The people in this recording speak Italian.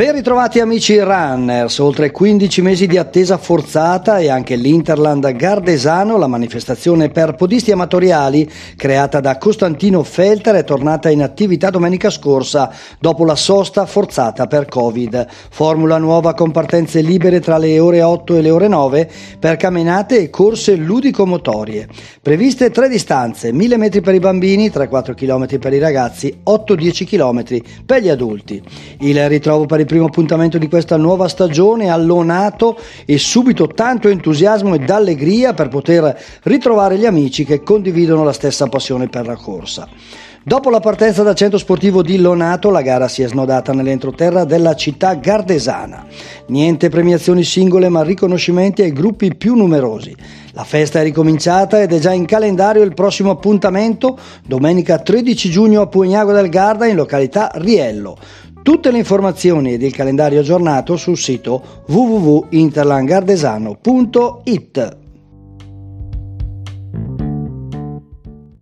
Ben ritrovati amici runners, oltre 15 mesi di attesa forzata e anche l'Interland Gardesano, la manifestazione per podisti amatoriali creata da Costantino Felter è tornata in attività domenica scorsa dopo la sosta forzata per Covid. Formula nuova con partenze libere tra le ore 8 e le ore 9 per camminate e corse ludico-motorie. Previste tre distanze, 1000 metri per i bambini, 3-4 km per i ragazzi, 8-10 km per gli adulti. Il ritrovo per il primo appuntamento di questa nuova stagione allonato e subito tanto entusiasmo ed allegria per poter ritrovare gli amici che condividono la stessa passione per la corsa. Dopo la partenza dal centro sportivo di Lonato, la gara si è snodata nell'entroterra della città gardesana. Niente premiazioni singole, ma riconoscimenti ai gruppi più numerosi. La festa è ricominciata ed è già in calendario il prossimo appuntamento, domenica 13 giugno a Pugnago del Garda, in località Riello. Tutte le informazioni ed il calendario aggiornato sul sito www.interlandgardesano.it.